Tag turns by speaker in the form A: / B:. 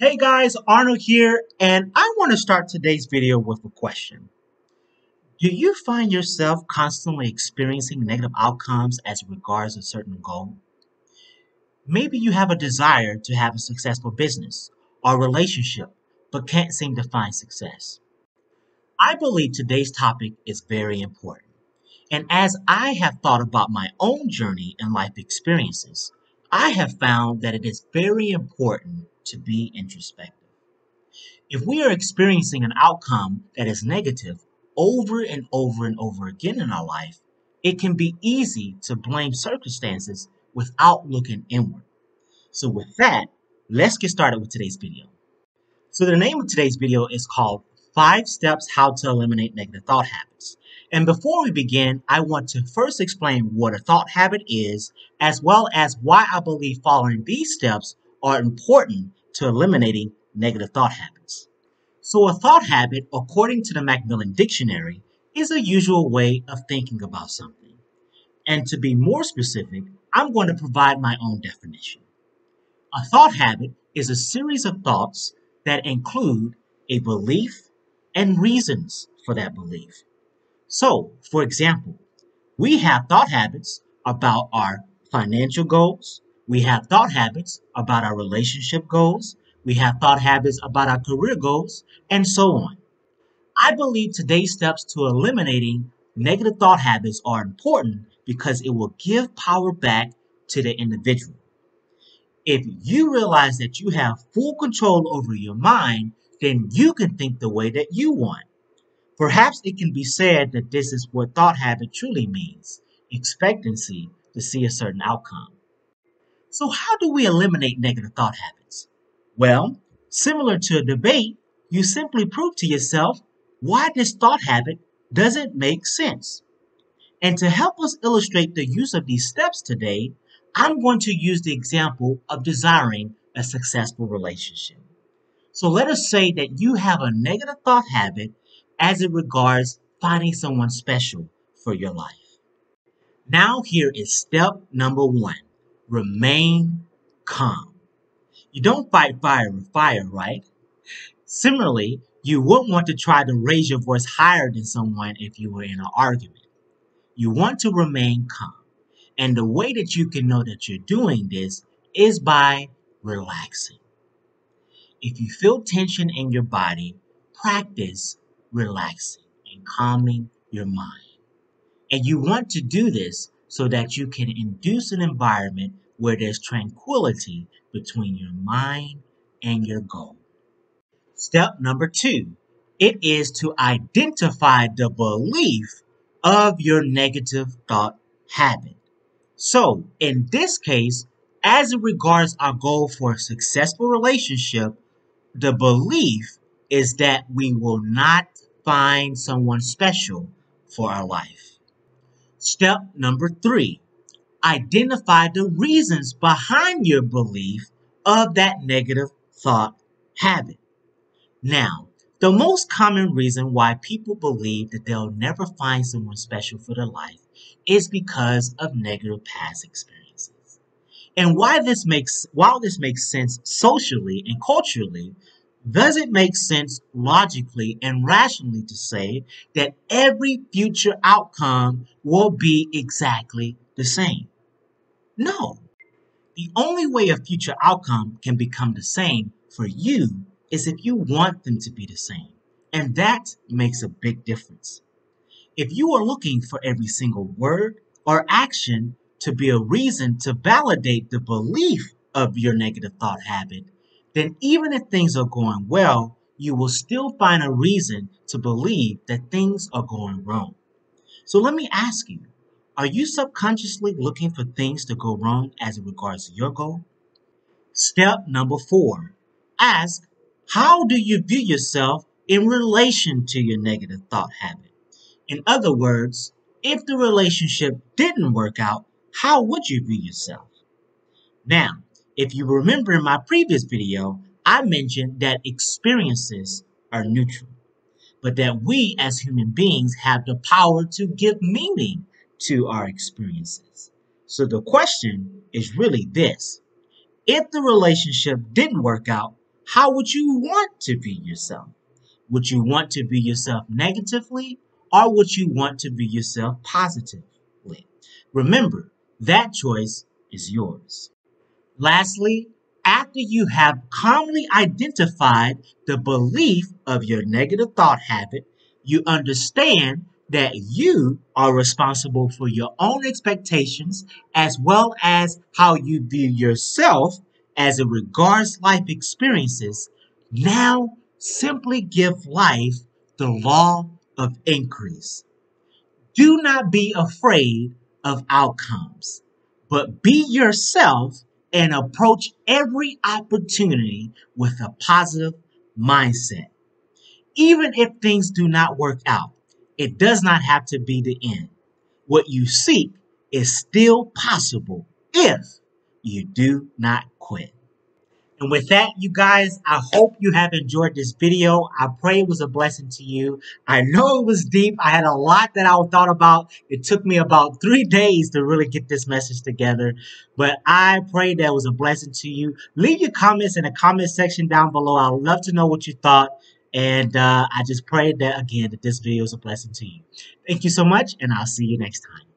A: Hey guys, Arnold here, and I want to start today's video with a question. Do you find yourself constantly experiencing negative outcomes as regards a certain goal? Maybe you have a desire to have a successful business or relationship, but can't seem to find success. I believe today's topic is very important. And as I have thought about my own journey and life experiences, I have found that it is very important to be introspective. If we are experiencing an outcome that is negative over and over and over again in our life, it can be easy to blame circumstances without looking inward. So with that, let's get started with today's video. So the name of today's video is called 5 Steps How to Eliminate Negative Thought Habits. And before we begin, I want to first explain what a thought habit is, as well as why I believe following these steps are important to eliminating negative thought habits. So a thought habit, according to the Macmillan Dictionary, is a usual way of thinking about something. And to be more specific, I'm going to provide my own definition. A thought habit is a series of thoughts that include a belief and reasons for that belief. So, for example, we have thought habits about our financial goals, we have thought habits about our relationship goals. We have thought habits about our career goals, and so on. I believe today's steps to eliminating negative thought habits are important because it will give power back to the individual. If you realize that you have full control over your mind, then you can think the way that you want. Perhaps it can be said that this is what thought habit truly means expectancy to see a certain outcome. So how do we eliminate negative thought habits? Well, similar to a debate, you simply prove to yourself why this thought habit doesn't make sense. And to help us illustrate the use of these steps today, I'm going to use the example of desiring a successful relationship. So let us say that you have a negative thought habit as it regards finding someone special for your life. Now here is step number one remain calm. You don't fight fire with fire, right? Similarly, you wouldn't want to try to raise your voice higher than someone if you were in an argument. You want to remain calm. And the way that you can know that you're doing this is by relaxing. If you feel tension in your body, practice relaxing and calming your mind. And you want to do this so that you can induce an environment where there's tranquility between your mind and your goal. Step number two, it is to identify the belief of your negative thought habit. So, in this case, as it regards our goal for a successful relationship, the belief is that we will not find someone special for our life. Step number three, identify the reasons behind your belief of that negative thought habit. Now, the most common reason why people believe that they'll never find someone special for their life is because of negative past experiences. And why this makes while this makes sense socially and culturally, does it make sense logically and rationally to say that every future outcome will be exactly the same? No. The only way a future outcome can become the same for you is if you want them to be the same. And that makes a big difference. If you are looking for every single word or action to be a reason to validate the belief of your negative thought habit, then even if things are going well, you will still find a reason to believe that things are going wrong. So let me ask you, are you subconsciously looking for things to go wrong as it regards your goal? Step number four, ask, how do you view yourself in relation to your negative thought habit? In other words, if the relationship didn't work out, how would you view yourself? Now, if you remember in my previous video, I mentioned that experiences are neutral, but that we as human beings have the power to give meaning to our experiences. So the question is really this. If the relationship didn't work out, How would you want to be yourself? Would you want to be yourself negatively or would you want to be yourself positively? Remember, that choice is yours. Lastly, after you have calmly identified the belief of your negative thought habit, you understand that you are responsible for your own expectations as well as how you view yourself as it regards life experiences. Now, simply give life the law of increase. Do not be afraid of outcomes, but be yourself and approach every opportunity with a positive mindset. Even if things do not work out, it does not have to be the end. What you seek is still possible if you do not quit. And with that, you guys, I hope you have enjoyed this video. I pray it was a blessing to you. I know it was deep. I had a lot that I thought about. It took me about three days to really get this message together. But I pray that was a blessing to you. Leave your comments in the comment section down below. I would love to know what you thought. And uh, I just pray that, again, that this video is a blessing to you. Thank you so much, and I'll see you next time.